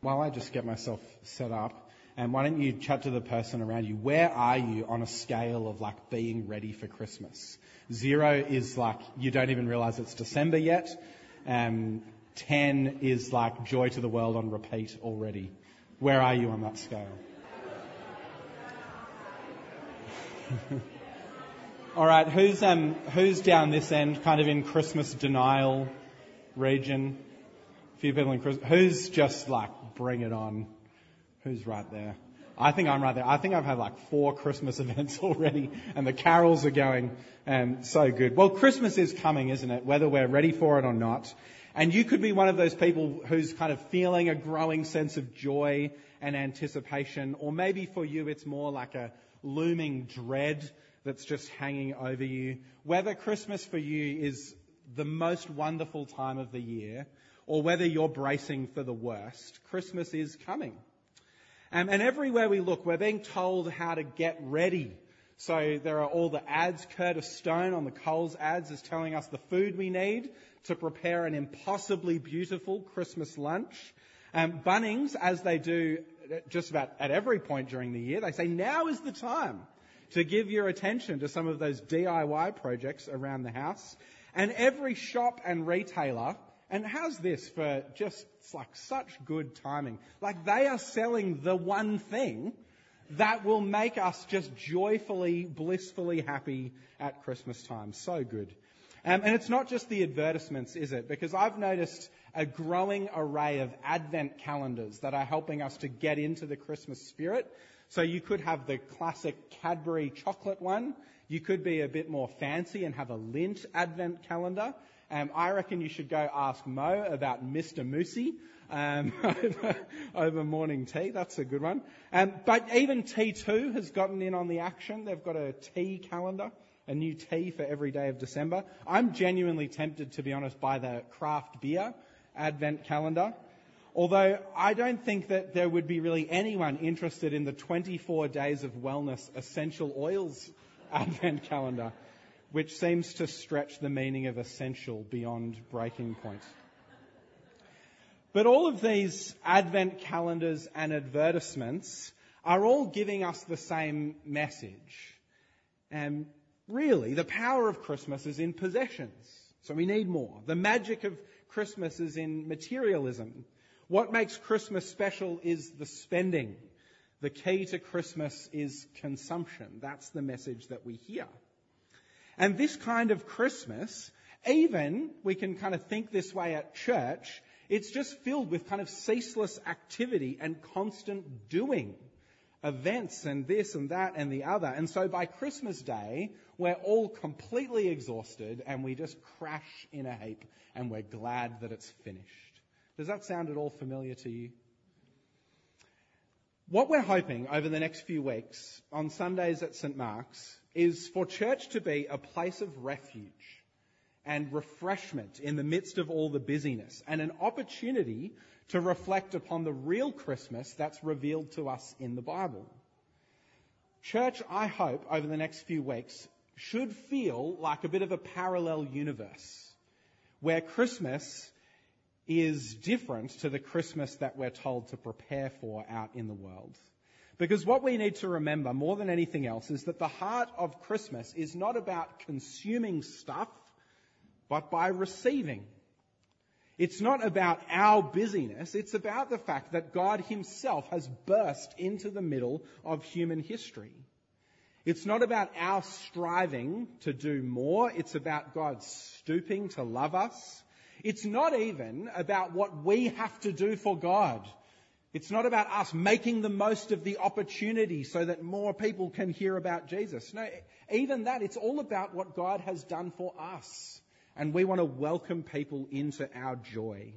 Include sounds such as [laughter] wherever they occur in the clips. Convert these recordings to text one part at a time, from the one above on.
while I just get myself set up, and why don't you chat to the person around you? Where are you on a scale of like being ready for Christmas? Zero is like you don't even realize it's December yet. Um, Ten is like joy to the world on repeat already. Where are you on that scale? [laughs] All right, who's um, who's down this end, kind of in Christmas denial region? Few people in. Who's just like bring it on? Who's right there? I think I'm right there. I think I've had like four Christmas [laughs] events already, and the carols are going um, so good. Well, Christmas is coming, isn't it? Whether we're ready for it or not. And you could be one of those people who's kind of feeling a growing sense of joy and anticipation, or maybe for you it's more like a looming dread that's just hanging over you. Whether Christmas for you is the most wonderful time of the year, or whether you're bracing for the worst, Christmas is coming. Um, and everywhere we look, we're being told how to get ready. So there are all the ads. Curtis Stone on the Coles ads is telling us the food we need to prepare an impossibly beautiful Christmas lunch. Um, Bunnings, as they do just about at every point during the year, they say now is the time to give your attention to some of those DIY projects around the house. And every shop and retailer, and how's this for just like such good timing? Like they are selling the one thing that will make us just joyfully, blissfully happy at Christmas time. So good. Um, and it's not just the advertisements, is it? Because I've noticed a growing array of advent calendars that are helping us to get into the Christmas spirit. So you could have the classic Cadbury chocolate one. You could be a bit more fancy and have a Lindt advent calendar. Um, I reckon you should go ask Mo about Mr. Moosey um, [laughs] over, over, morning tea. That's a good one. Um, but even T2 has gotten in on the action. They've got a tea calendar a new tea for every day of December. I'm genuinely tempted, to be honest, by the craft beer advent calendar. Although I don't think that there would be really anyone interested in the 24 days of wellness essential oils advent calendar, which seems to stretch the meaning of essential beyond breaking point. But all of these advent calendars and advertisements are all giving us the same message. And really, the power of Christmas is in possessions. So we need more. The magic of Christmas is in materialism. What makes Christmas special is the spending. The key to Christmas is consumption. That's the message that we hear. And this kind of Christmas, even we can kind of think this way at church, it's just filled with kind of ceaseless activity and constant doing events and this and that and the other. And so by Christmas Day, we're all completely exhausted and we just crash in a heap and we're glad that it's finished. Does that sound at all familiar to you? What we're hoping over the next few weeks on Sundays at St. Mark's is for church to be a place of refuge and refreshment in the midst of all the busyness and an opportunity to reflect upon the real Christmas that's revealed to us in the Bible. Church, I hope, over the next few weeks, should feel like a bit of a parallel universe where Christmas is different to the Christmas that we're told to prepare for out in the world. Because what we need to remember more than anything else is that the heart of Christmas is not about consuming stuff, but by receiving. It's not about our busyness, it's about the fact that God Himself has burst into the middle of human history. It's not about our striving to do more, it's about God stooping to love us. It's not even about what we have to do for God. It's not about us making the most of the opportunity so that more people can hear about Jesus. No, even that, it's all about what God has done for us and we want to welcome people into our joy.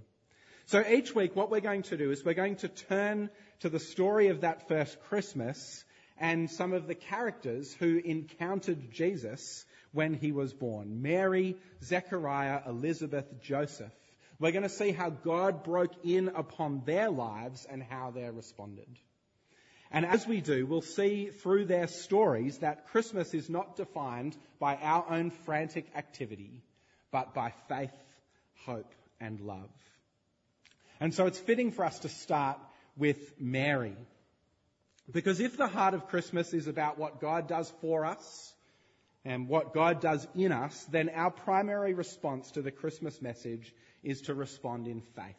So each week, what we're going to do is we're going to turn to the story of that first Christmas and some of the characters who encountered Jesus when he was born Mary, Zechariah, Elizabeth, Joseph. We're going to see how God broke in upon their lives and how they responded. And as we do, we'll see through their stories that Christmas is not defined by our own frantic activity, but by faith, hope, and love. And so it's fitting for us to start with Mary. Because if the heart of Christmas is about what God does for us and what God does in us, then our primary response to the Christmas message is to respond in faith.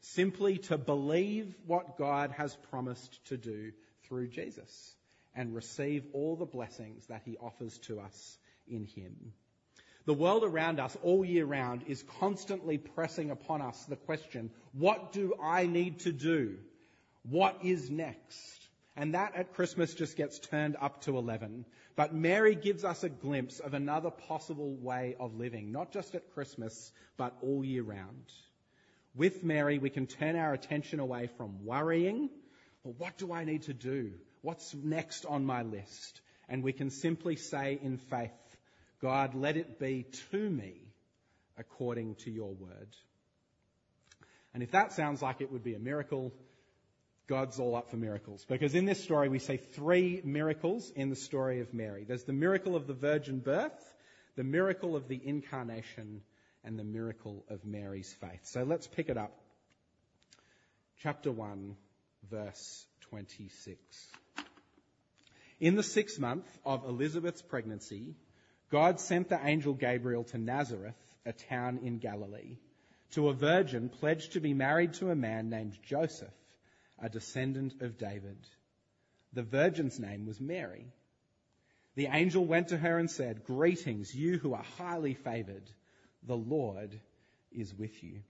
Simply to believe what God has promised to do through Jesus and receive all the blessings that he offers to us in him. The world around us all year round is constantly pressing upon us the question, what do I need to do? What is next? And that at Christmas just gets turned up to 11. But Mary gives us a glimpse of another possible way of living, not just at Christmas, but all year round. With Mary, we can turn our attention away from worrying. Well, what do I need to do? What's next on my list? And we can simply say in faith, God, let it be to me according to your word. And if that sounds like it would be a miracle, God's all up for miracles. Because in this story, we see three miracles in the story of Mary. There's the miracle of the virgin birth, the miracle of the incarnation, and the miracle of Mary's faith. So let's pick it up. Chapter 1, verse 26. In the sixth month of Elizabeth's pregnancy, God sent the angel Gabriel to Nazareth, a town in Galilee, to a virgin pledged to be married to a man named Joseph a descendant of David. The virgin's name was Mary. The angel went to her and said, Greetings, you who are highly favored. The Lord is with you.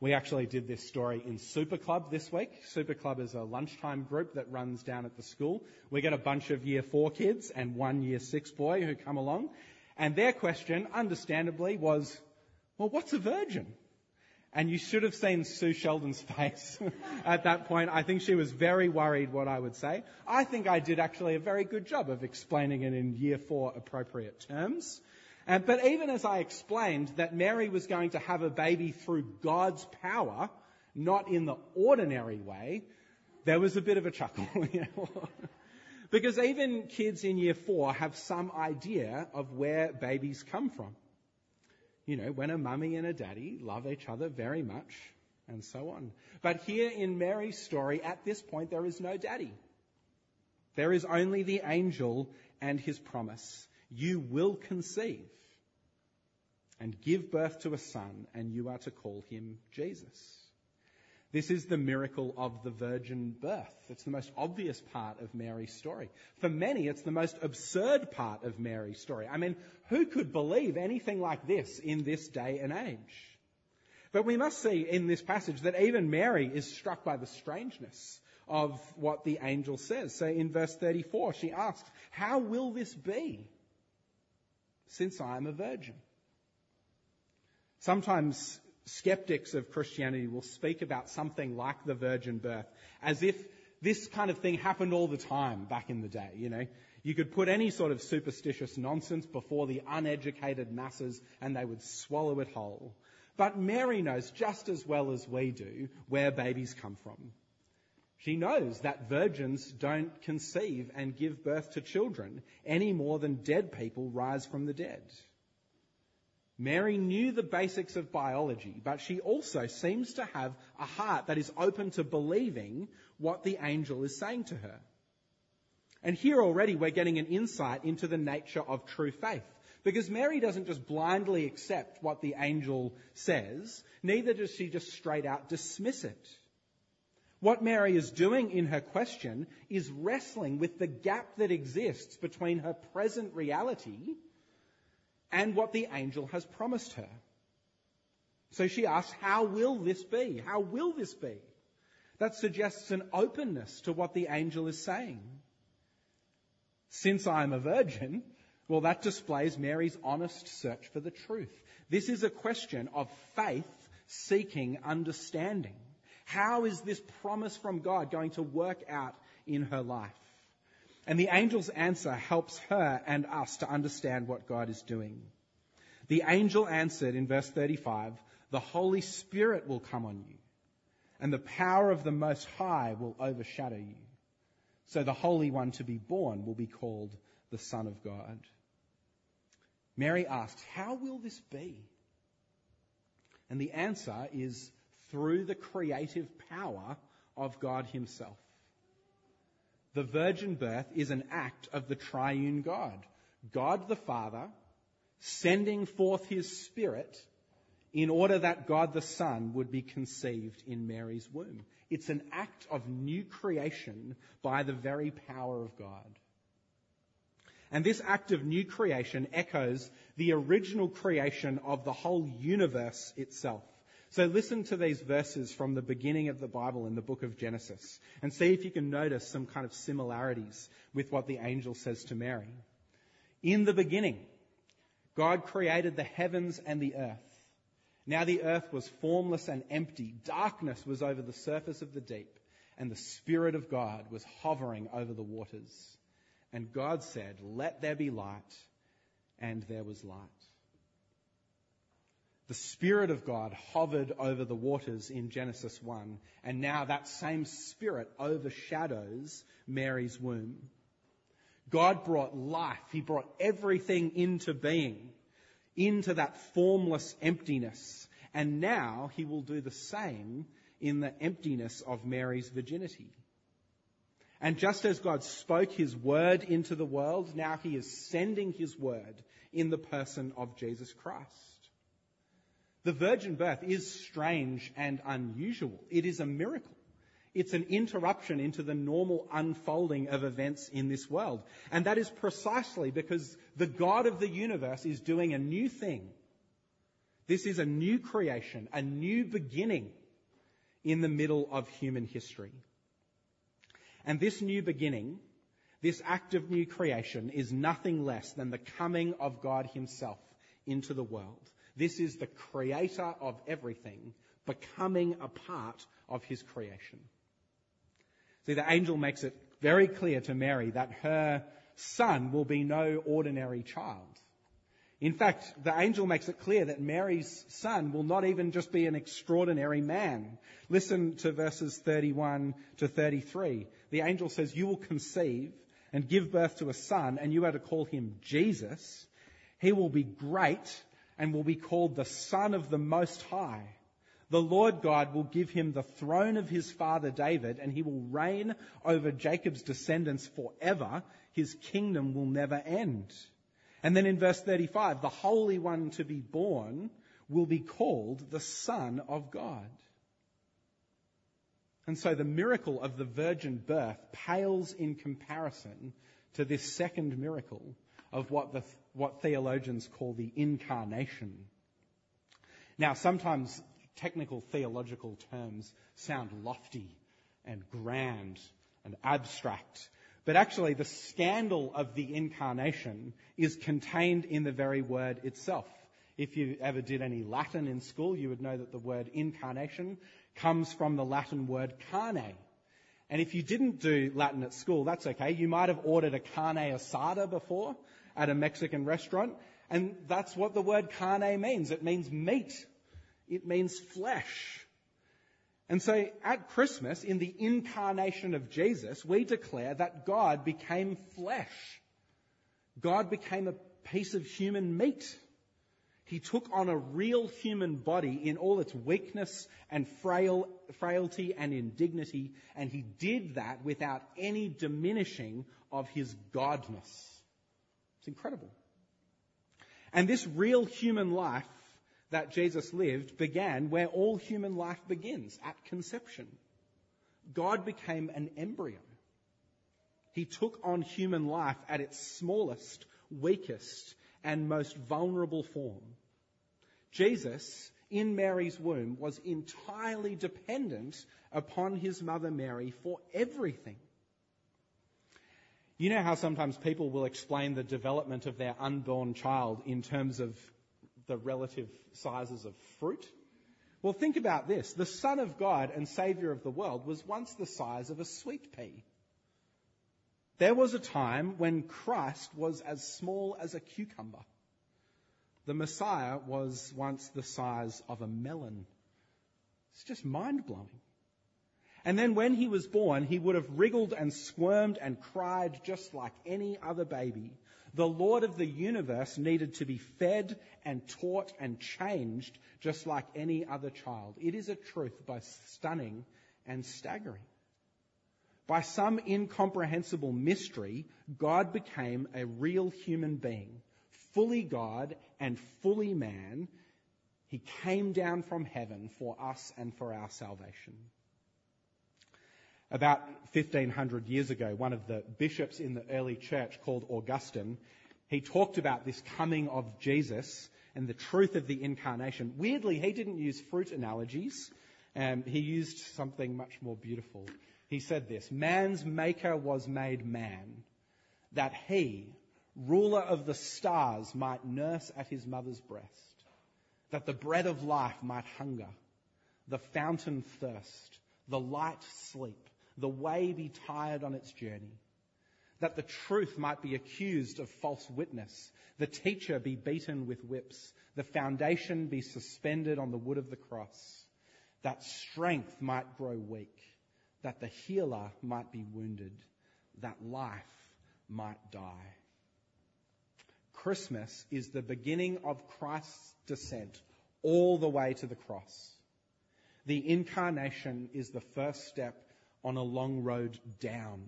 We actually did this story in Super Club this week. Super Club is a lunchtime group that runs down at the school. We get a bunch of year four kids and one year six boy who come along. And their question, understandably, was, well, what's a virgin? And you should have seen Sue Sheldon's [laughs] face at that point. I think she was very worried what I would say. I think I did actually a very good job of explaining it in year four appropriate terms. Uh, but even as I explained that Mary was going to have a baby through God's power, not in the ordinary way, there was a bit of a chuckle. [laughs] because even kids in year four have some idea of where babies come from you know, when a mummy and a daddy love each other very much, and so on. But here in Mary's story, at this point, there is no daddy. There is only the angel and his promise. You will conceive and give birth to a son, and you are to call him Jesus. This is the miracle of the virgin birth. It's the most obvious part of Mary's story. For many, it's the most absurd part of Mary's story. I mean, who could believe anything like this in this day and age? But we must see in this passage that even Mary is struck by the strangeness of what the angel says. So in verse 34, she asks, How will this be since I am a virgin? Sometimes skeptics of Christianity will speak about something like the virgin birth as if this kind of thing happened all the time back in the day, you know. You could put any sort of superstitious nonsense before the uneducated masses and they would swallow it whole. But Mary knows just as well as we do where babies come from. She knows that virgins don't conceive and give birth to children any more than dead people rise from the dead. Mary knew the basics of biology, but she also seems to have a heart that is open to believing what the angel is saying to her. And here already we're getting an insight into the nature of true faith. Because Mary doesn't just blindly accept what the angel says, neither does she just straight out dismiss it. What Mary is doing in her question is wrestling with the gap that exists between her present reality and what the angel has promised her. So she asks, how will this be? How will this be? That suggests an openness to what the angel is saying. Since I am a virgin, well, that displays Mary's honest search for the truth. This is a question of faith seeking understanding. How is this promise from God going to work out in her life? And the angel's answer helps her and us to understand what God is doing. The angel answered in verse 35, the Holy Spirit will come on you and the power of the Most High will overshadow you. So the Holy One to be born will be called the Son of God. Mary asked, how will this be? And the answer is through the creative power of God Himself. The virgin birth is an act of the triune God. God the Father sending forth His Spirit in order that God the Son would be conceived in Mary's womb. It's an act of new creation by the very power of God. And this act of new creation echoes the original creation of the whole universe itself. So listen to these verses from the beginning of the Bible in the book of Genesis and see if you can notice some kind of similarities with what the angel says to Mary. In the beginning, God created the heavens and the earth. Now the earth was formless and empty. Darkness was over the surface of the deep, and the Spirit of God was hovering over the waters. And God said, Let there be light, and there was light. The Spirit of God hovered over the waters in Genesis 1, and now that same Spirit overshadows Mary's womb. God brought life. He brought everything into being, into that formless emptiness. And now He will do the same in the emptiness of Mary's virginity. And just as God spoke His word into the world, now He is sending His word in the person of Jesus Christ. The virgin birth is strange and unusual. It is a miracle. It's an interruption into the normal unfolding of events in this world. And that is precisely because the God of the universe is doing a new thing. This is a new creation, a new beginning in the middle of human history. And this new beginning, this act of new creation is nothing less than the coming of God himself into the world. This is the creator of everything becoming a part of his creation. See, the angel makes it very clear to Mary that her son will be no ordinary child. In fact, the angel makes it clear that Mary's son will not even just be an extraordinary man. Listen to verses 31 to 33. The angel says, You will conceive and give birth to a son, and you are to call him Jesus. He will be great and will be called the Son of the Most High. The Lord God will give him the throne of his father David, and he will reign over Jacob's descendants forever. His kingdom will never end. And then in verse 35, the Holy One to be born will be called the Son of God. And so the miracle of the virgin birth pales in comparison to this second miracle of what, the, what theologians call the incarnation. Now, sometimes technical theological terms sound lofty and grand and abstract, but actually the scandal of the incarnation is contained in the very word itself. If you ever did any Latin in school, you would know that the word incarnation comes from the Latin word carne. And if you didn't do Latin at school, that's okay. You might have ordered a carne asada before at a Mexican restaurant. And that's what the word carne means. It means meat. It means flesh. And so at Christmas, in the incarnation of Jesus, we declare that God became flesh. God became a piece of human meat. He took on a real human body in all its weakness and frail, frailty and indignity, and he did that without any diminishing of his godness. It's incredible. And this real human life that Jesus lived began where all human life begins, at conception. God became an embryo. He took on human life at its smallest, weakest, and most vulnerable form. Jesus, in Mary's womb, was entirely dependent upon his mother Mary for everything. You know how sometimes people will explain the development of their unborn child in terms of the relative sizes of fruit? Well, think about this. The Son of God and Saviour of the world was once the size of a sweet pea. There was a time when Christ was as small as a cucumber. The Messiah was once the size of a melon. It's just mind blowing. And then when he was born, he would have wriggled and squirmed and cried just like any other baby. The Lord of the universe needed to be fed and taught and changed just like any other child. It is a truth both stunning and staggering. By some incomprehensible mystery, God became a real human being, fully God and fully man. He came down from heaven for us and for our salvation. About 1500 years ago, one of the bishops in the early church called Augustine, he talked about this coming of Jesus and the truth of the incarnation. Weirdly, he didn't use fruit analogies. Um, he used something much more beautiful. He said this, man's maker was made man, that he, ruler of the stars, might nurse at his mother's breast, that the bread of life might hunger, the fountain thirst, the light sleep, the way be tired on its journey, that the truth might be accused of false witness, the teacher be beaten with whips, the foundation be suspended on the wood of the cross, that strength might grow weak, that the healer might be wounded, that life might die. Christmas is the beginning of Christ's descent all the way to the cross. The incarnation is the first step on a long road down.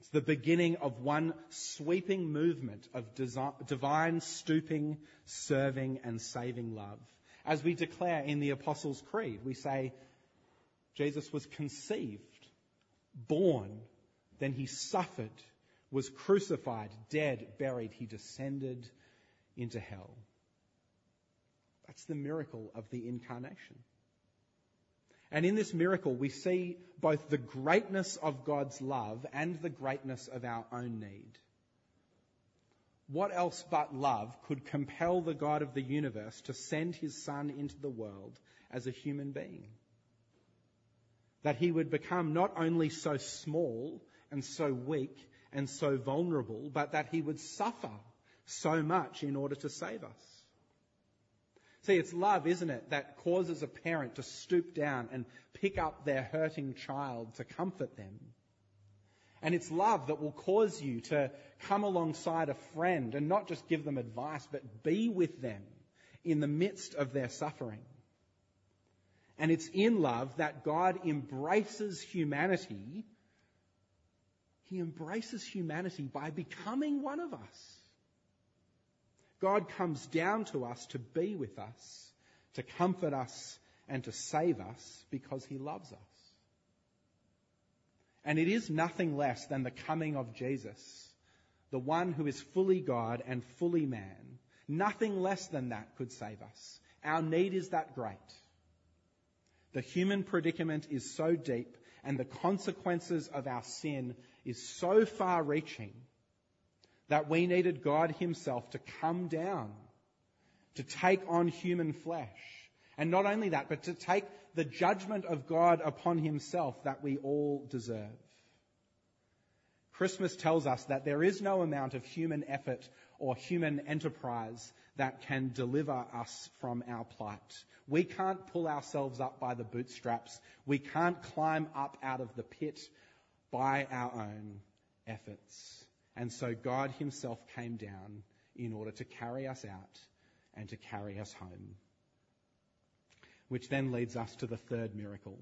It's the beginning of one sweeping movement of divine stooping, serving and saving love. As we declare in the Apostles' Creed, we say, Jesus was conceived, born, then he suffered, was crucified, dead, buried, he descended into hell. That's the miracle of the incarnation. And in this miracle, we see both the greatness of God's love and the greatness of our own need. What else but love could compel the God of the universe to send his son into the world as a human being? that he would become not only so small and so weak and so vulnerable, but that he would suffer so much in order to save us. See, it's love, isn't it, that causes a parent to stoop down and pick up their hurting child to comfort them. And it's love that will cause you to come alongside a friend and not just give them advice, but be with them in the midst of their suffering. And it's in love that God embraces humanity. He embraces humanity by becoming one of us. God comes down to us to be with us, to comfort us, and to save us because he loves us. And it is nothing less than the coming of Jesus, the one who is fully God and fully man. Nothing less than that could save us. Our need is that great. The human predicament is so deep and the consequences of our sin is so far reaching that we needed God himself to come down, to take on human flesh. And not only that, but to take the judgment of God upon himself that we all deserve. Christmas tells us that there is no amount of human effort or human enterprise that can deliver us from our plight. We can't pull ourselves up by the bootstraps. We can't climb up out of the pit by our own efforts. And so God himself came down in order to carry us out and to carry us home. Which then leads us to the third miracle.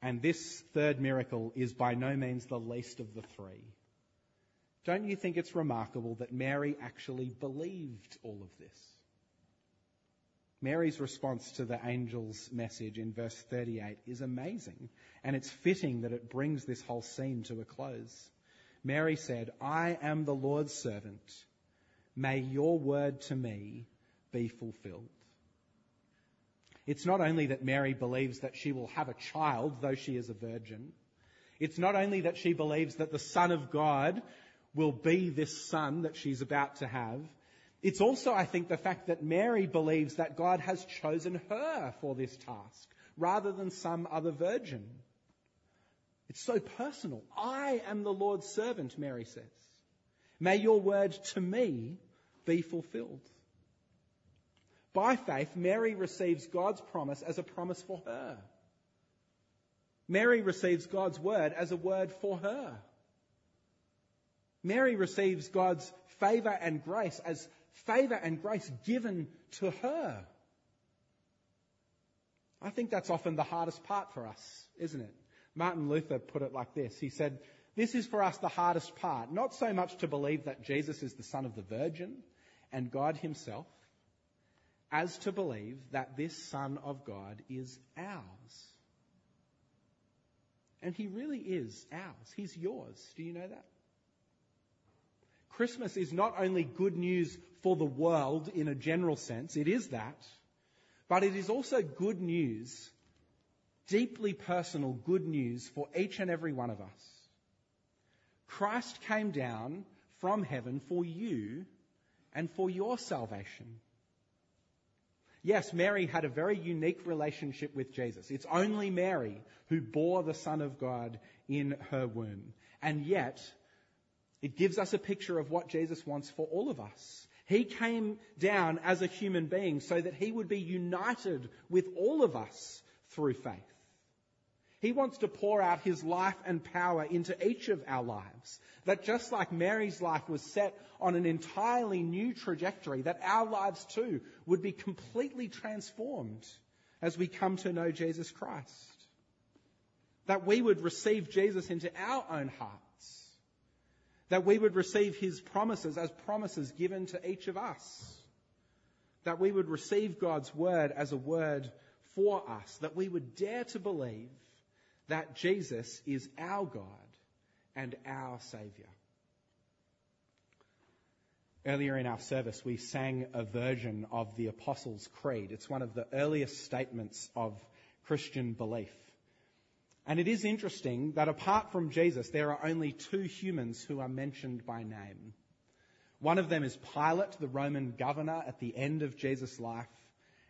And this third miracle is by no means the least of the three. Don't you think it's remarkable that Mary actually believed all of this? Mary's response to the angel's message in verse 38 is amazing, and it's fitting that it brings this whole scene to a close. Mary said, I am the Lord's servant. May your word to me be fulfilled. It's not only that Mary believes that she will have a child, though she is a virgin. It's not only that she believes that the Son of God will be this son that she's about to have. It's also, I think, the fact that Mary believes that God has chosen her for this task rather than some other virgin. It's so personal. I am the Lord's servant, Mary says. May your word to me be fulfilled. By faith, Mary receives God's promise as a promise for her. Mary receives God's word as a word for her. Mary receives God's favor and grace as favor and grace given to her. I think that's often the hardest part for us, isn't it? Martin Luther put it like this. He said, this is for us the hardest part, not so much to believe that Jesus is the son of the Virgin and God himself, as to believe that this son of God is ours. And he really is ours. He's yours. Do you know that? Christmas is not only good news for the world in a general sense, it is that, but it is also good news, deeply personal good news for each and every one of us. Christ came down from heaven for you and for your salvation. Yes, Mary had a very unique relationship with Jesus. It's only Mary who bore the Son of God in her womb. And yet, it gives us a picture of what Jesus wants for all of us. He came down as a human being so that he would be united with all of us through faith. He wants to pour out his life and power into each of our lives. That just like Mary's life was set on an entirely new trajectory, that our lives too would be completely transformed as we come to know Jesus Christ. That we would receive Jesus into our own hearts. That we would receive his promises as promises given to each of us. That we would receive God's word as a word for us. That we would dare to believe that Jesus is our God and our Saviour. Earlier in our service, we sang a version of the Apostles' Creed. It's one of the earliest statements of Christian belief. And it is interesting that apart from Jesus, there are only two humans who are mentioned by name. One of them is Pilate, the Roman governor at the end of Jesus' life.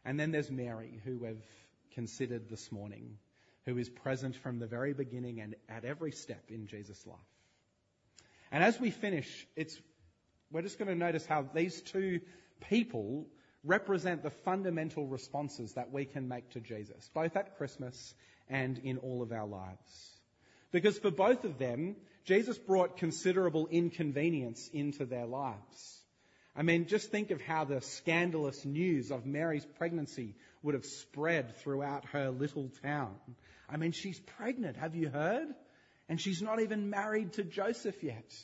And then there's Mary, who we've considered this morning who is present from the very beginning and at every step in Jesus' life. And as we finish, it's, we're just going to notice how these two people represent the fundamental responses that we can make to Jesus, both at Christmas and in all of our lives. Because for both of them, Jesus brought considerable inconvenience into their lives. I mean, just think of how the scandalous news of Mary's pregnancy would have spread throughout her little town. I mean, she's pregnant, have you heard? And she's not even married to Joseph yet.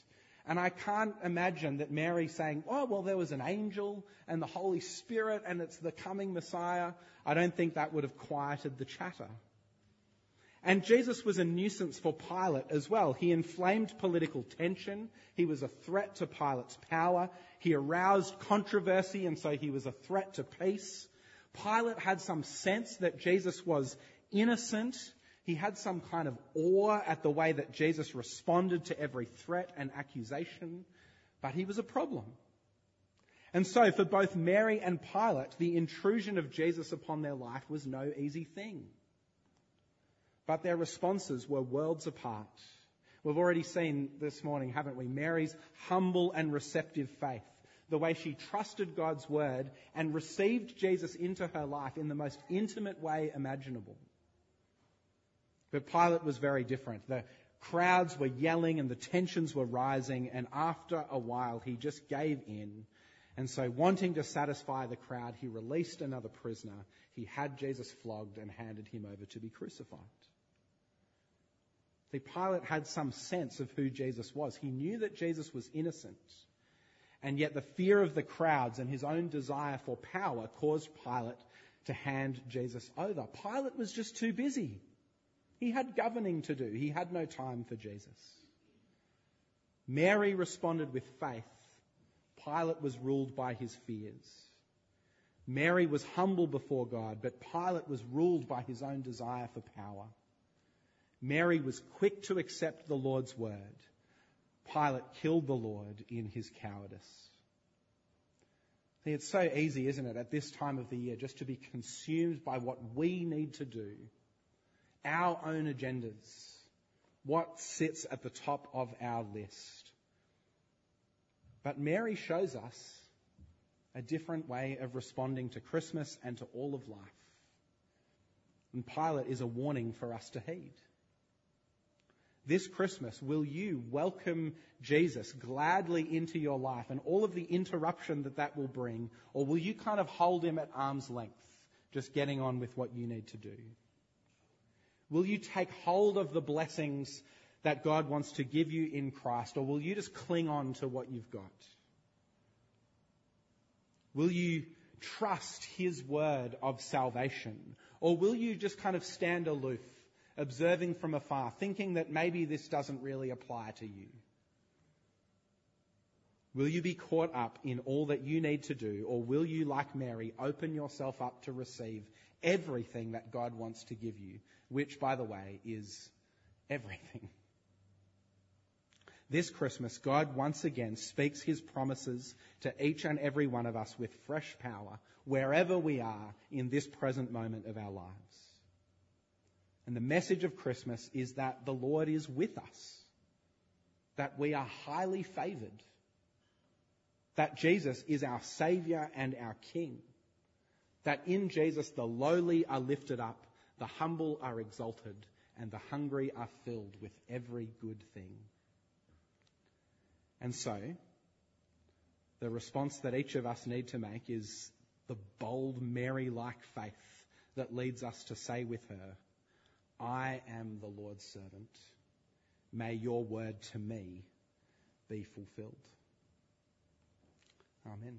And I can't imagine that Mary saying, oh, well, there was an angel and the Holy Spirit and it's the coming Messiah. I don't think that would have quieted the chatter. And Jesus was a nuisance for Pilate as well. He inflamed political tension. He was a threat to Pilate's power. He aroused controversy and so he was a threat to peace. Pilate had some sense that Jesus was innocent. He had some kind of awe at the way that Jesus responded to every threat and accusation, but he was a problem. And so for both Mary and Pilate, the intrusion of Jesus upon their life was no easy thing. But their responses were worlds apart. We've already seen this morning, haven't we? Mary's humble and receptive faith. The way she trusted God's word and received Jesus into her life in the most intimate way imaginable. But Pilate was very different. The crowds were yelling and the tensions were rising and after a while he just gave in. And so wanting to satisfy the crowd, he released another prisoner. He had Jesus flogged and handed him over to be crucified. See, Pilate had some sense of who Jesus was. He knew that Jesus was innocent. And yet the fear of the crowds and his own desire for power caused Pilate to hand Jesus over. Pilate was just too busy. He had governing to do. He had no time for Jesus. Mary responded with faith. Pilate was ruled by his fears. Mary was humble before God, but Pilate was ruled by his own desire for power. Mary was quick to accept the Lord's word. Pilate killed the Lord in his cowardice. See, it's so easy, isn't it, at this time of the year, just to be consumed by what we need to do, our own agendas, what sits at the top of our list. But Mary shows us a different way of responding to Christmas and to all of life. And Pilate is a warning for us to heed. This Christmas, will you welcome Jesus gladly into your life and all of the interruption that that will bring, or will you kind of hold him at arm's length, just getting on with what you need to do? Will you take hold of the blessings that God wants to give you in Christ, or will you just cling on to what you've got? Will you trust His word of salvation? Or will you just kind of stand aloof, observing from afar, thinking that maybe this doesn't really apply to you? Will you be caught up in all that you need to do, or will you, like Mary, open yourself up to receive everything that God wants to give you, which, by the way, is everything? This Christmas, God once again speaks his promises to each and every one of us with fresh power, wherever we are in this present moment of our lives. And the message of Christmas is that the Lord is with us, that we are highly favoured, that Jesus is our Saviour and our King, that in Jesus the lowly are lifted up, the humble are exalted, and the hungry are filled with every good thing. And so, the response that each of us need to make is the bold Mary like faith that leads us to say with her, I am the Lord's servant. May your word to me be fulfilled. Amen.